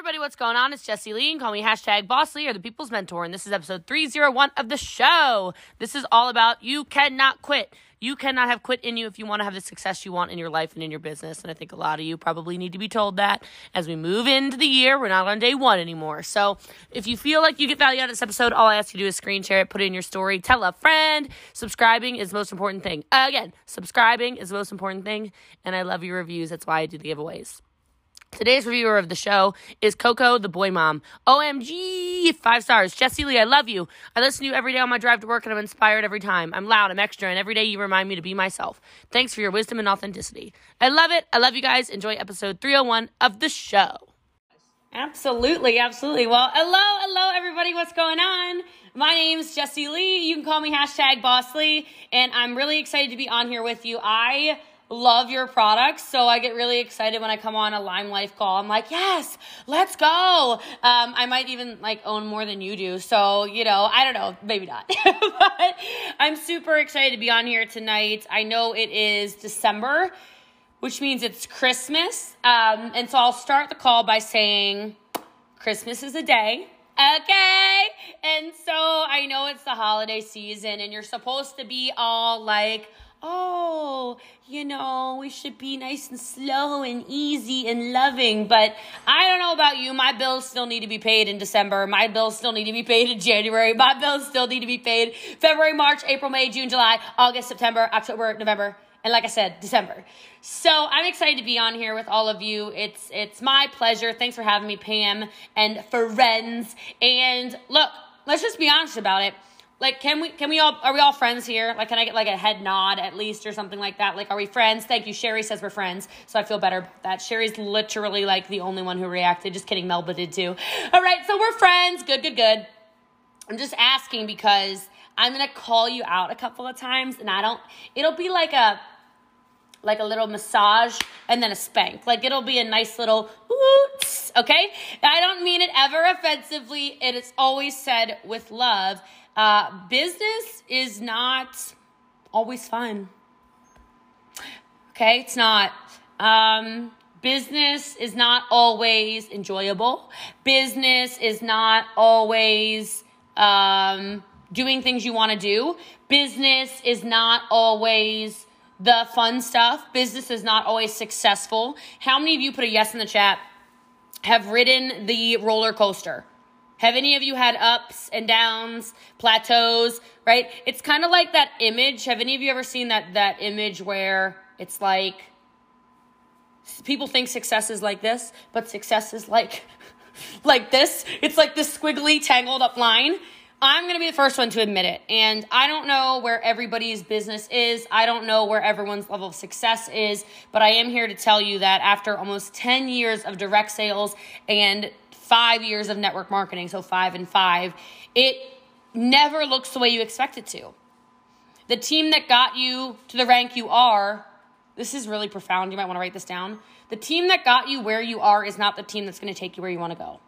everybody, what's going on? It's Jesse Lee, and call me hashtag Boss Lee or the People's Mentor, and this is episode 301 of the show. This is all about you cannot quit. You cannot have quit in you if you want to have the success you want in your life and in your business. And I think a lot of you probably need to be told that as we move into the year. We're not on day one anymore. So if you feel like you get value out of this episode, all I ask you to do is screen share it, put it in your story, tell a friend. Subscribing is the most important thing. again, subscribing is the most important thing. And I love your reviews. That's why I do the giveaways. Today's reviewer of the show is Coco, the boy mom. OMG, five stars. Jesse Lee, I love you. I listen to you every day on my drive to work and I'm inspired every time. I'm loud, I'm extra, and every day you remind me to be myself. Thanks for your wisdom and authenticity. I love it. I love you guys. Enjoy episode 301 of the show. Absolutely, absolutely. Well, hello, hello, everybody. What's going on? My name's Jesse Lee. You can call me hashtag Boss Lee, and I'm really excited to be on here with you. I love your products. So I get really excited when I come on a Lime Life call. I'm like, yes, let's go. Um, I might even like own more than you do. So, you know, I don't know, maybe not. but I'm super excited to be on here tonight. I know it is December, which means it's Christmas. Um, and so I'll start the call by saying, Christmas is a day. Okay. And so I know it's the holiday season and you're supposed to be all like, oh, you know, we should be nice and slow and easy and loving. But I don't know about you. My bills still need to be paid in December. My bills still need to be paid in January. My bills still need to be paid February, March, April, May, June, July, August, September, October, November. And like I said, December. So I'm excited to be on here with all of you. It's it's my pleasure. Thanks for having me, Pam and friends. And look, let's just be honest about it like can we can we all are we all friends here like can i get like a head nod at least or something like that like are we friends thank you sherry says we're friends so i feel better that sherry's literally like the only one who reacted just kidding melba did too all right so we're friends good good good i'm just asking because i'm gonna call you out a couple of times and i don't it'll be like a like a little massage and then a spank. Like it'll be a nice little oots, okay? I don't mean it ever offensively. It is always said with love. Uh, business is not always fun. Okay, it's not. Um, business is not always enjoyable. Business is not always um, doing things you want to do. Business is not always the fun stuff. Business is not always successful. How many of you put a yes in the chat have ridden the roller coaster? Have any of you had ups and downs, plateaus, right? It's kind of like that image. Have any of you ever seen that that image where it's like people think success is like this, but success is like like this. It's like this squiggly tangled up line. I'm going to be the first one to admit it. And I don't know where everybody's business is. I don't know where everyone's level of success is, but I am here to tell you that after almost 10 years of direct sales and five years of network marketing, so five and five, it never looks the way you expect it to. The team that got you to the rank you are, this is really profound. You might want to write this down. The team that got you where you are is not the team that's going to take you where you want to go.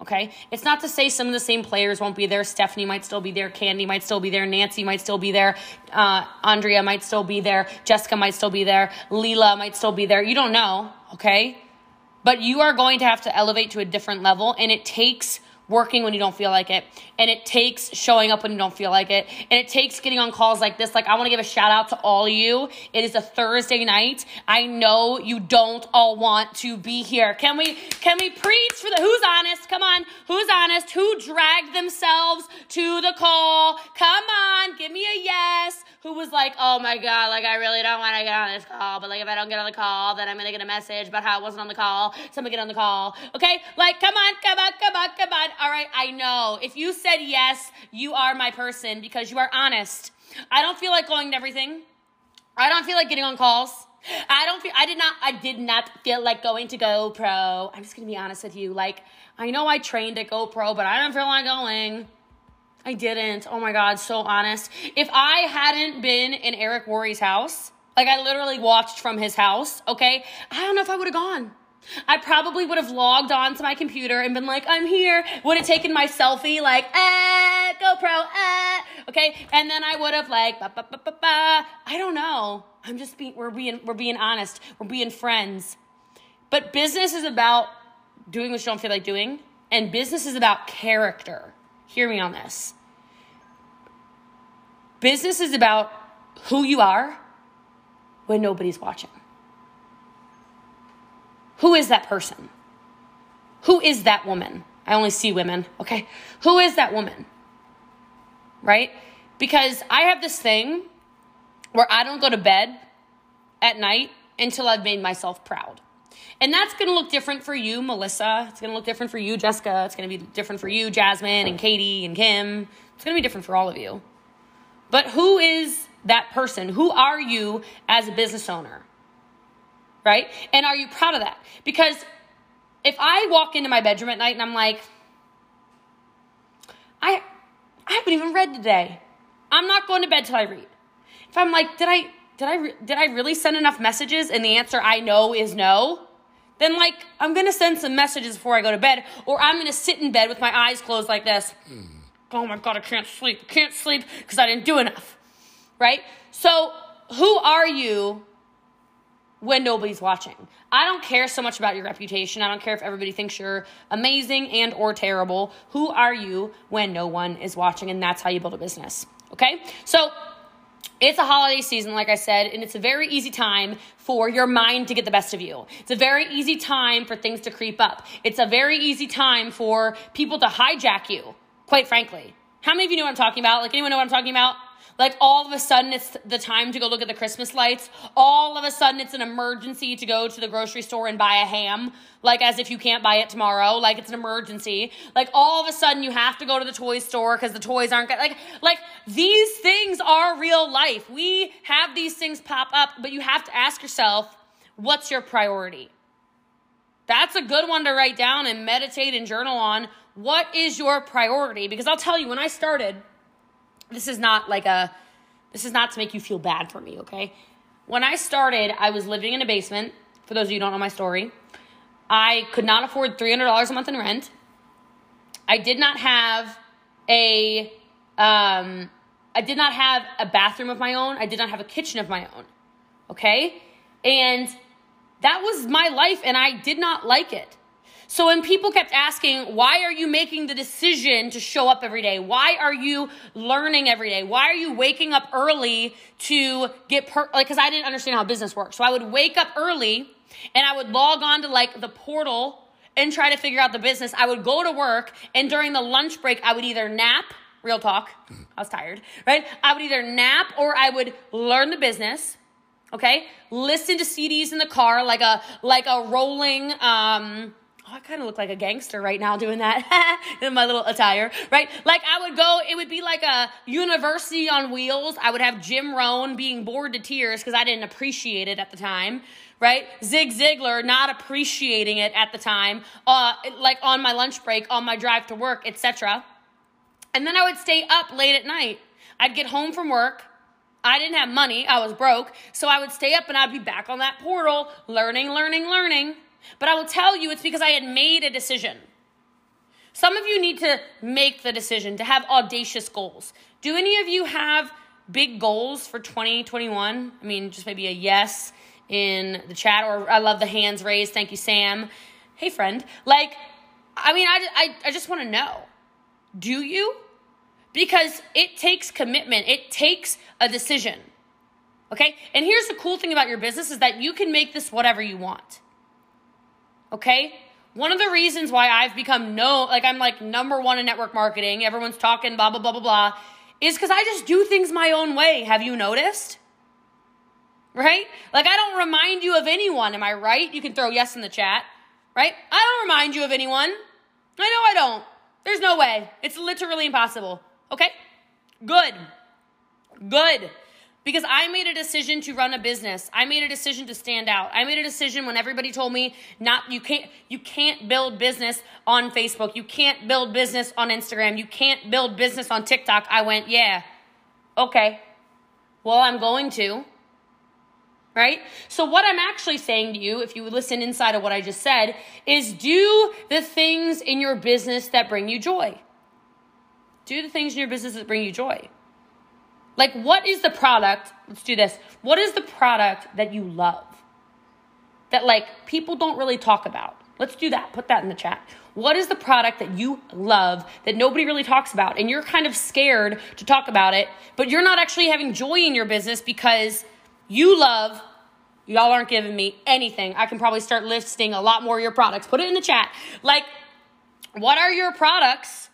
Okay? It's not to say some of the same players won't be there. Stephanie might still be there. Candy might still be there. Nancy might still be there. Uh, Andrea might still be there. Jessica might still be there. Leela might still be there. You don't know. Okay? But you are going to have to elevate to a different level, and it takes working when you don't feel like it. And it takes showing up when you don't feel like it. And it takes getting on calls like this. Like, I want to give a shout out to all of you. It is a Thursday night. I know you don't all want to be here. Can we, can we preach for the, who's honest? Come on. Who's honest? Who dragged themselves to the call? Come on. Give me a yes who was like, oh my God, like I really don't want to get on this call, but like if I don't get on the call, then I'm to get a message about how I wasn't on the call. So I'm going to get on the call. Okay? Like, come on, come on, come on, come on. All right, I know. If you said yes, you are my person because you are honest. I don't feel like going to everything. I don't feel like getting on calls. I don't feel I did not I did not feel like going to GoPro. I'm just gonna be honest with you. Like, I know I trained at GoPro, but I don't feel like going. I didn't. Oh my God, so honest. If I hadn't been in Eric Worre's house, like I literally watched from his house, okay, I don't know if I would have gone. I probably would have logged on to my computer and been like, I'm here. Would have taken my selfie, like, ah, GoPro, ah, okay? And then I would have like, ba, ba, ba, ba, ba. I don't know. I'm just being, we're being, we're being honest. We're being friends. But business is about doing what you don't feel like doing. And business is about character. Hear me on this. Business is about who you are when nobody's watching. Who is that person? Who is that woman? I only see women, okay? Who is that woman? Right? Because I have this thing where I don't go to bed at night until I've made myself proud. And that's going to look different for you, Melissa. It's going to look different for you, Jessica. It's going to be different for you, Jasmine and Katie and Kim. It's going to be different for all of you. But who is that person? Who are you as a business owner? Right? And are you proud of that? Because if I walk into my bedroom at night and I'm like, I, I haven't even read today. I'm not going to bed till I read. If I'm like, did I, did I, did I really send enough messages? And the answer I know is no. Then like, I'm gonna send some messages before I go to bed, or I'm gonna sit in bed with my eyes closed like this. Mm. Oh my god, I can't sleep. I can't sleep because I didn't do enough. Right? So, who are you when nobody's watching. I don't care so much about your reputation. I don't care if everybody thinks you're amazing and or terrible. Who are you when no one is watching and that's how you build a business. Okay? So, it's a holiday season, like I said, and it's a very easy time for your mind to get the best of you. It's a very easy time for things to creep up. It's a very easy time for people to hijack you, quite frankly. How many of you know what I'm talking about? Like, anyone know what I'm talking about? Like all of a sudden it's the time to go look at the Christmas lights. All of a sudden it's an emergency to go to the grocery store and buy a ham. Like as if you can't buy it tomorrow. Like it's an emergency. Like all of a sudden you have to go to the toy store because the toys aren't like like these things are real life. We have these things pop up, but you have to ask yourself, what's your priority? That's a good one to write down and meditate and journal on. What is your priority? Because I'll tell you, when I started, this is not like a this is not to make you feel bad for me, okay? When I started, I was living in a basement. For those of you don't know my story, I could not afford $300 a month in rent. I did not have a um I did not have a bathroom of my own. I did not have a kitchen of my own. Okay? And that was my life and I did not like it. So when people kept asking, why are you making the decision to show up every day? Why are you learning every day? Why are you waking up early to get per, like, cause I didn't understand how business works. So I would wake up early and I would log on to like the portal and try to figure out the business. I would go to work and during the lunch break, I would either nap, real talk, I was tired, right? I would either nap or I would learn the business okay listen to cds in the car like a like a rolling um I kind of look like a gangster right now doing that in my little attire, right? Like I would go, it would be like a university on wheels. I would have Jim Rohn being bored to tears because I didn't appreciate it at the time, right? Zig Ziglar not appreciating it at the time, uh, like on my lunch break, on my drive to work, etc. And then I would stay up late at night. I'd get home from work. I didn't have money. I was broke. So I would stay up and I'd be back on that portal, learning, learning, learning but I will tell you it's because I had made a decision. Some of you need to make the decision to have audacious goals. Do any of you have big goals for 2021? I mean, just maybe a yes in the chat, or I love the hands raised. Thank you, Sam. Hey, friend. Like, I mean, I, I, I just want to know do you? Because it takes commitment, it takes a decision. Okay? And here's the cool thing about your business is that you can make this whatever you want. Okay? One of the reasons why I've become no, like I'm like number one in network marketing, everyone's talking blah, blah, blah, blah, blah, is because I just do things my own way. Have you noticed? Right? Like I don't remind you of anyone. Am I right? You can throw yes in the chat. Right? I don't remind you of anyone. I know I don't. There's no way. It's literally impossible. Okay? Good. Good because I made a decision to run a business. I made a decision to stand out. I made a decision when everybody told me not you can't you can't build business on Facebook. You can't build business on Instagram. You can't build business on TikTok. I went, "Yeah. Okay. Well, I'm going to." Right? So what I'm actually saying to you, if you listen inside of what I just said, is do the things in your business that bring you joy. Do the things in your business that bring you joy. Like, what is the product? Let's do this. What is the product that you love? That, like, people don't really talk about? Let's do that. Put that in the chat. What is the product that you love that nobody really talks about and you're kind of scared to talk about it, but you're not actually having joy in your business because you love Y'all aren't giving me anything. I can probably start listing a lot more of your products. Put it in the chat. Like, what are your products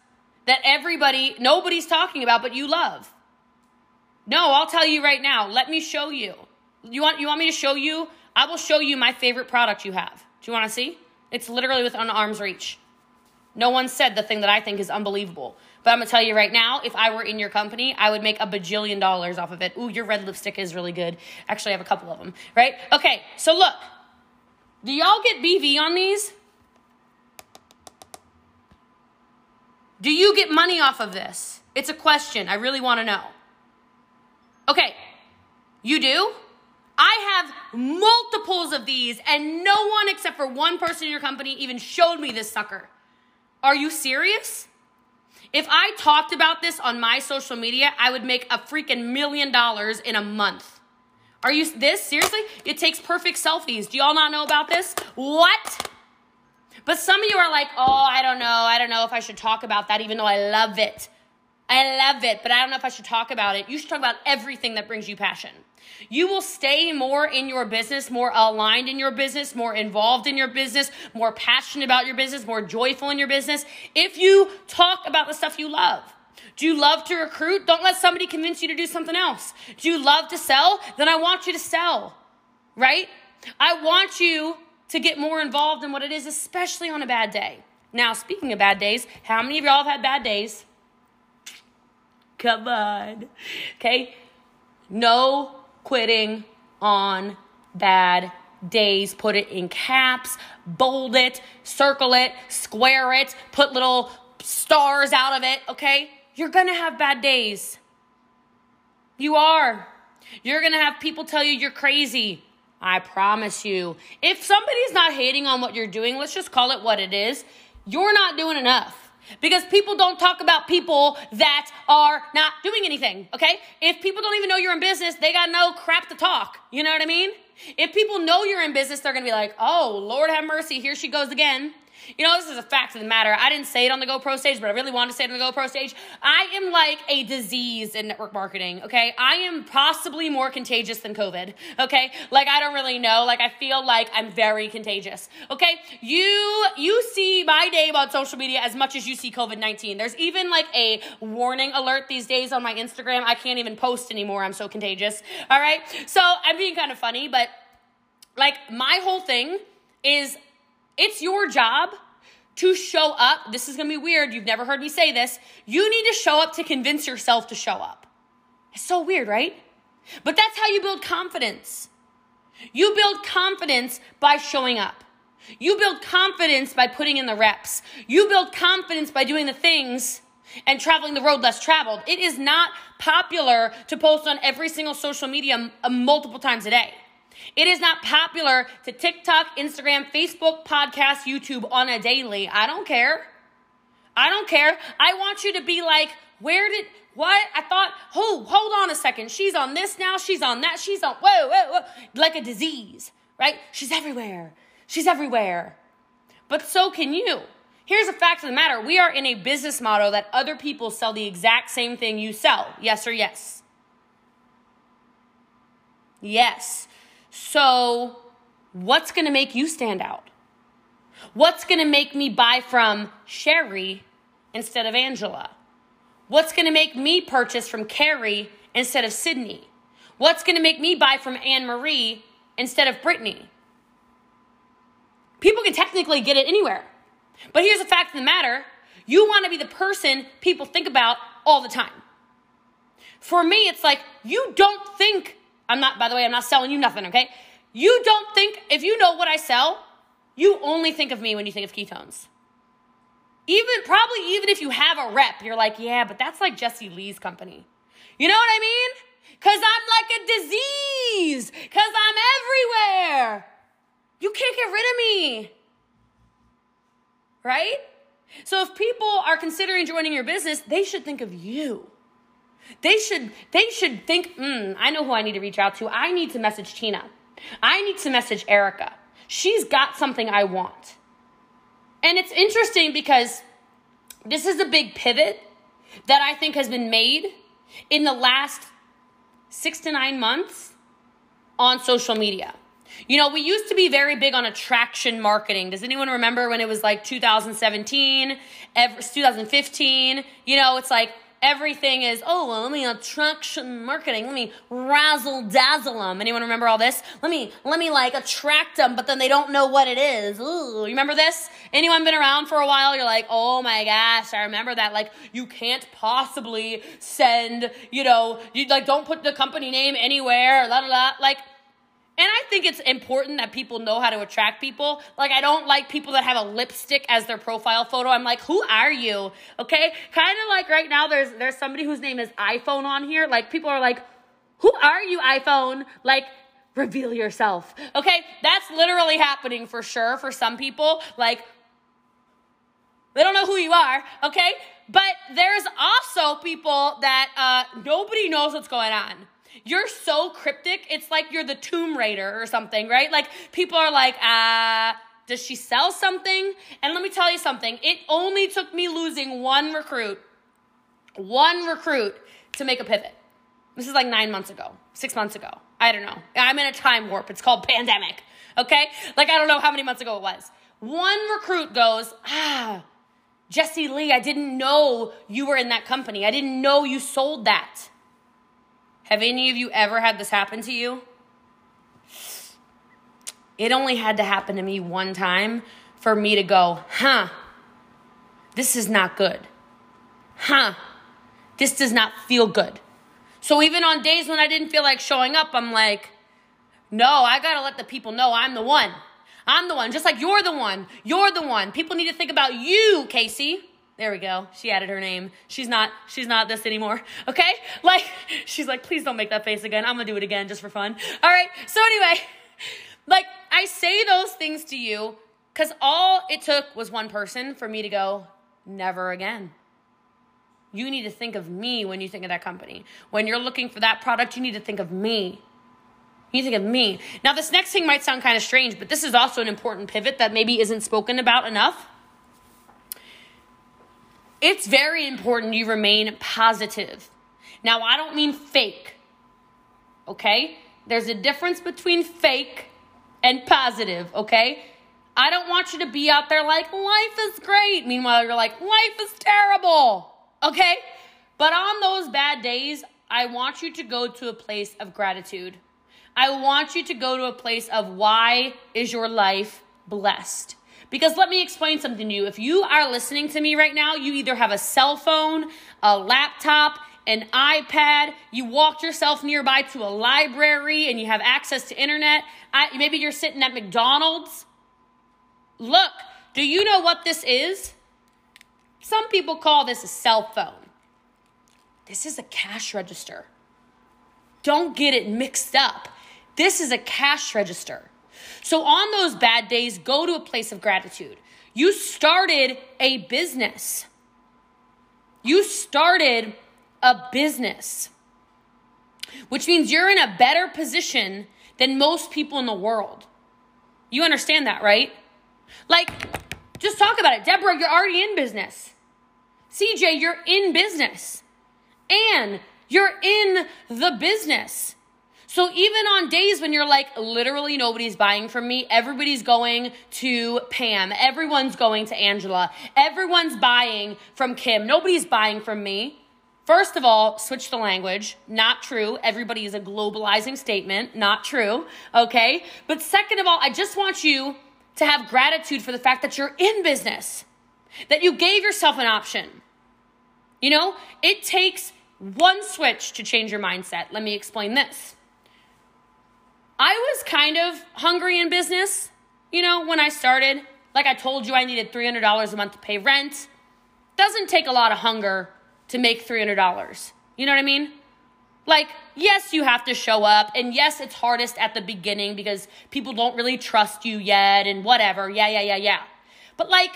that everybody, nobody's talking about, but you love? No, I'll tell you right now. Let me show you. You want you want me to show you? I will show you my favorite product you have. Do you want to see? It's literally within arm's reach. No one said the thing that I think is unbelievable. But I'm gonna tell you right now, if I were in your company, I would make a bajillion dollars off of it. Ooh, your red lipstick is really good. Actually, I have a couple of them, right? Okay, so look. Do y'all get BV on these? Do you get money off of this? It's a question. I really wanna know. Okay, you do? I have multiples of these, and no one except for one person in your company even showed me this sucker. Are you serious? If I talked about this on my social media, I would make a freaking million dollars in a month. Are you this? Seriously? It takes perfect selfies. Do y'all not know about this? What? But some of you are like, oh, I don't know. I don't know if I should talk about that, even though I love it. I love it, but I don't know if I should talk about it. You should talk about everything that brings you passion. You will stay more in your business, more aligned in your business, more involved in your business, more passionate about your business, more joyful in your business if you talk about the stuff you love. Do you love to recruit? Don't let somebody convince you to do something else. Do you love to sell? Then I want you to sell, right? I want you to get more involved in what it is, especially on a bad day. Now, speaking of bad days, how many of y'all have had bad days? Come on. Okay? No quitting on bad days. Put it in caps, bold it, circle it, square it, put little stars out of it, okay? You're gonna have bad days. You are. You're gonna have people tell you you're crazy. I promise you. If somebody's not hating on what you're doing, let's just call it what it is. You're not doing enough. Because people don't talk about people that are not doing anything, okay? If people don't even know you're in business, they got no crap to talk. You know what I mean? If people know you're in business, they're gonna be like, oh, Lord have mercy, here she goes again. You know, this is a fact of the matter. I didn't say it on the GoPro stage, but I really wanted to say it on the GoPro stage. I am like a disease in network marketing, okay? I am possibly more contagious than COVID, okay? Like I don't really know. Like I feel like I'm very contagious. Okay? You you see my name on social media as much as you see COVID-19. There's even like a warning alert these days on my Instagram. I can't even post anymore. I'm so contagious. All right? So, I'm being kind of funny, but like my whole thing is it's your job to show up. This is gonna be weird. You've never heard me say this. You need to show up to convince yourself to show up. It's so weird, right? But that's how you build confidence. You build confidence by showing up. You build confidence by putting in the reps. You build confidence by doing the things and traveling the road less traveled. It is not popular to post on every single social media uh, multiple times a day. It is not popular to TikTok, Instagram, Facebook, podcast, YouTube on a daily. I don't care. I don't care. I want you to be like, where did, what? I thought, who? hold on a second. She's on this now. She's on that. She's on, whoa, whoa, whoa. Like a disease, right? She's everywhere. She's everywhere. But so can you. Here's a fact of the matter we are in a business model that other people sell the exact same thing you sell. Yes or yes? Yes. So, what's going to make you stand out? What's going to make me buy from Sherry instead of Angela? What's going to make me purchase from Carrie instead of Sydney? What's going to make me buy from Anne Marie instead of Brittany? People can technically get it anywhere. But here's the fact of the matter you want to be the person people think about all the time. For me, it's like you don't think I'm not, by the way, I'm not selling you nothing, okay? You don't think, if you know what I sell, you only think of me when you think of ketones. Even, probably even if you have a rep, you're like, yeah, but that's like Jesse Lee's company. You know what I mean? Because I'm like a disease, because I'm everywhere. You can't get rid of me. Right? So if people are considering joining your business, they should think of you. They should they should think, mm, I know who I need to reach out to. I need to message Tina. I need to message Erica. She's got something I want. And it's interesting because this is a big pivot that I think has been made in the last six to nine months on social media. You know, we used to be very big on attraction marketing. Does anyone remember when it was like 2017, 2015? You know, it's like everything is, oh, well, let me attraction marketing. Let me razzle dazzle them. Anyone remember all this? Let me, let me like attract them, but then they don't know what it is. Ooh, you remember this? Anyone been around for a while? You're like, oh my gosh, I remember that. Like, you can't possibly send, you know, you like don't put the company name anywhere, la la la. Like, and I think it's important that people know how to attract people. Like, I don't like people that have a lipstick as their profile photo. I'm like, who are you? Okay? Kind of like right now, there's there's somebody whose name is iPhone on here. Like, people are like, who are you, iPhone? Like, reveal yourself. Okay? That's literally happening for sure for some people. Like, they don't know who you are, okay? But there's also people that uh, nobody knows what's going on. You're so cryptic. It's like you're the Tomb Raider or something, right? Like people are like, ah. Uh, does she sell something? And let me tell you something. It only took me losing one recruit, one recruit to make a pivot. This is like nine months ago, six months ago. I don't know. I'm in a time warp. It's called pandemic. Okay? Like I don't know how many months ago it was. One recruit goes, ah, Jesse Lee, I didn't know you were in that company. I didn't know you sold that. Have any of you ever had this happen to you? It only had to happen to me one time for me to go, huh, this is not good. Huh, this does not feel good. So even on days when I didn't feel like showing up, I'm like, no, I gotta let the people know I'm the one. I'm the one, just like you're the one. You're the one. People need to think about you, Casey. There we go. She added her name. She's not she's not this anymore. Okay? Like she's like, please don't make that face again. I'm gonna do it again just for fun. All right. So anyway, like I say those things to you because all it took was one person for me to go, never again. You need to think of me when you think of that company. When you're looking for that product, you need to think of me. You think of me. Now, this next thing might sound kind of strange, but this is also an important pivot that maybe isn't spoken about enough it's very important you remain positive. Now, I don't mean fake, okay? There's a difference between fake and positive, okay? I don't want you to be out there like, life is great. Meanwhile, you're like, life is terrible, okay? But on those bad days, I want you to go to a place of gratitude. I want you to go to a place of why is your life blessed? Because let me explain something to you. If you are listening to me right now, you either have a cell phone, a laptop, an iPad, you walked yourself nearby to a library and you have access to internet. I, maybe you're sitting at McDonald's. Look, do you know what this is? Some people call this a cell phone. This is a cash register. Don't get it mixed up. This is a cash register. So on those bad days, go to a place of gratitude. You started a business. You started a business, which means you're in a better position than most people in the world. You understand that, right? Like, just talk about it. Deborah, you're already in business. CJ, you're in business. And you're in the business. So even on days when you're like, literally nobody's buying from me, everybody's going to Pam, everyone's going to Angela, everyone's buying from Kim, nobody's buying from me. First of all, switch the language. Not true. Everybody is a globalizing statement. Not true. Okay. But second of all, I just want you to have gratitude for the fact that you're in business, that you gave yourself an option. You know, it takes one switch to change your mindset. Let me explain this. I was kind of hungry in business, you know, when I started. Like I told you, I needed $300 a month to pay rent. Doesn't take a lot of hunger to make $300. You know what I mean? Like, yes, you have to show up, and yes, it's hardest at the beginning because people don't really trust you yet, and whatever. Yeah, yeah, yeah, yeah. But like,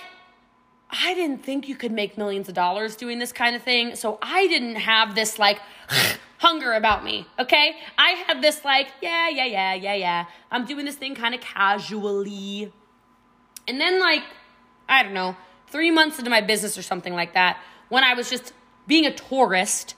I didn't think you could make millions of dollars doing this kind of thing, so I didn't have this like, hunger about me, okay? I had this like, yeah, yeah, yeah, yeah, yeah. I'm doing this thing kind of casually. And then like I don't know, three months into my business or something like that, when I was just being a tourist,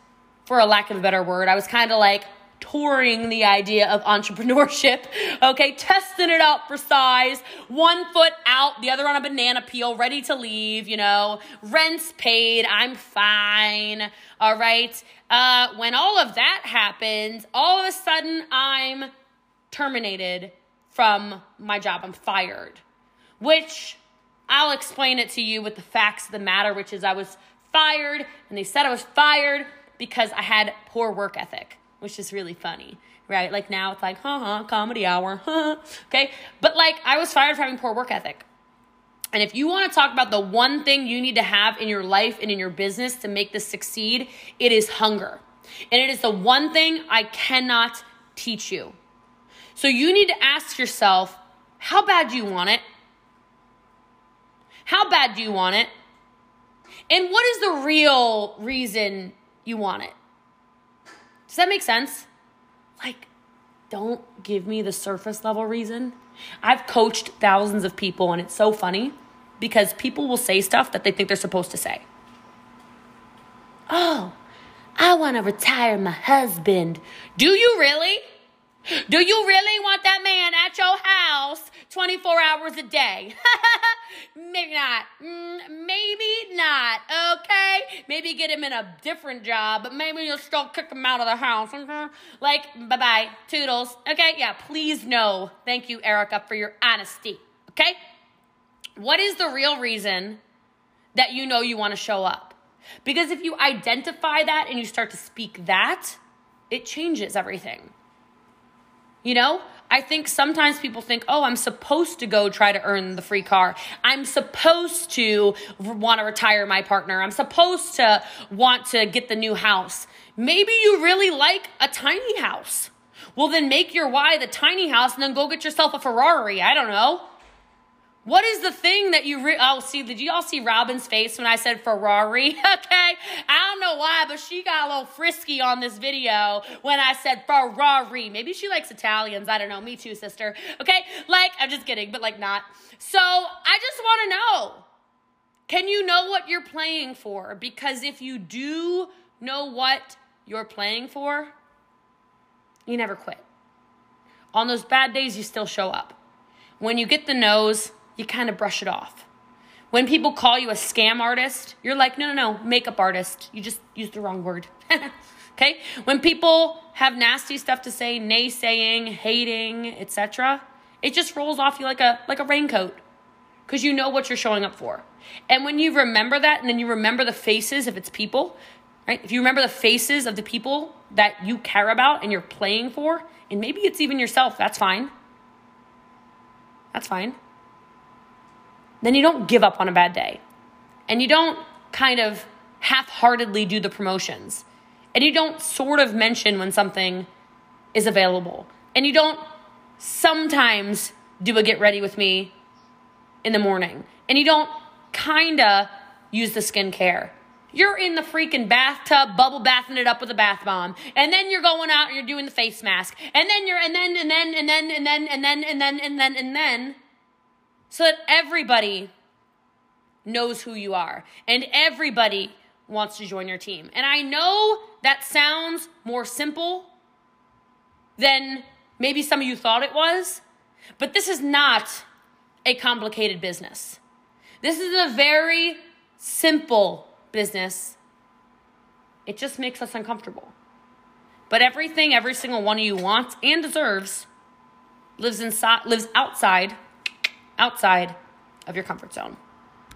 for a lack of a better word. I was kind of like, touring the idea of entrepreneurship, okay, testing it out for size, one foot out, the other on a banana peel, ready to leave, you know, rent's paid, I'm fine, all right. Uh, when all of that happens, all of a sudden I'm terminated from my job, I'm fired, which I'll explain it to you with the facts of the matter, which is I was fired, and they said I was fired because I had poor work ethic which is really funny, right? Like now it's like, ha ha, comedy hour, huh? okay? But like I was fired for having poor work ethic. And if you want to talk about the one thing you need to have in your life and in your business to make this succeed, it is hunger. And it is the one thing I cannot teach you. So you need to ask yourself, how bad do you want it? How bad do you want it? And what is the real reason you want it? Does that make sense? Like, don't give me the surface level reason. I've coached thousands of people, and it's so funny because people will say stuff that they think they're supposed to say. Oh, I want to retire my husband. Do you really? Do you really want that man at your house 24 hours a day? maybe not. Mm, maybe not. Okay? Maybe get him in a different job, but maybe you'll still kick him out of the house. Like, bye bye. Toodles. Okay? Yeah, please no. Thank you, Erica, for your honesty. Okay? What is the real reason that you know you want to show up? Because if you identify that and you start to speak that, it changes everything. You know, I think sometimes people think, oh, I'm supposed to go try to earn the free car. I'm supposed to want to retire my partner. I'm supposed to want to get the new house. Maybe you really like a tiny house. Well, then make your why the tiny house and then go get yourself a Ferrari. I don't know. What is the thing that you re- oh see? Did you all see Robin's face when I said Ferrari? okay, I don't know why, but she got a little frisky on this video when I said Ferrari. Maybe she likes Italians. I don't know. Me too, sister. Okay, like I'm just kidding, but like not. So I just want to know: Can you know what you're playing for? Because if you do know what you're playing for, you never quit. On those bad days, you still show up. When you get the nose you kind of brush it off. When people call you a scam artist, you're like, no, no, no, makeup artist. You just used the wrong word. okay? When people have nasty stuff to say, naysaying, hating, etc., it just rolls off you like a like a raincoat because you know what you're showing up for. And when you remember that, and then you remember the faces if it's people, right? If you remember the faces of the people that you care about and you're playing for, and maybe it's even yourself, that's fine. That's fine then you don't give up on a bad day. And you don't kind of half heartedly do the promotions. And you don't sort of mention when something is available. And you don't sometimes do a get ready with me in the morning. And you don't kind of use the skincare. You're in the freaking bathtub, bubble bathing it up with a bath bomb. And then you're going out and you're doing the face mask. And then you're, and then, and then, and then, and then, and then, and then, and then, and then, so that everybody knows who you are and everybody wants to join your team. And I know that sounds more simple than maybe some of you thought it was, but this is not a complicated business. This is a very simple business. It just makes us uncomfortable. But everything every single one of you wants and deserves lives inside lives outside outside of your comfort zone.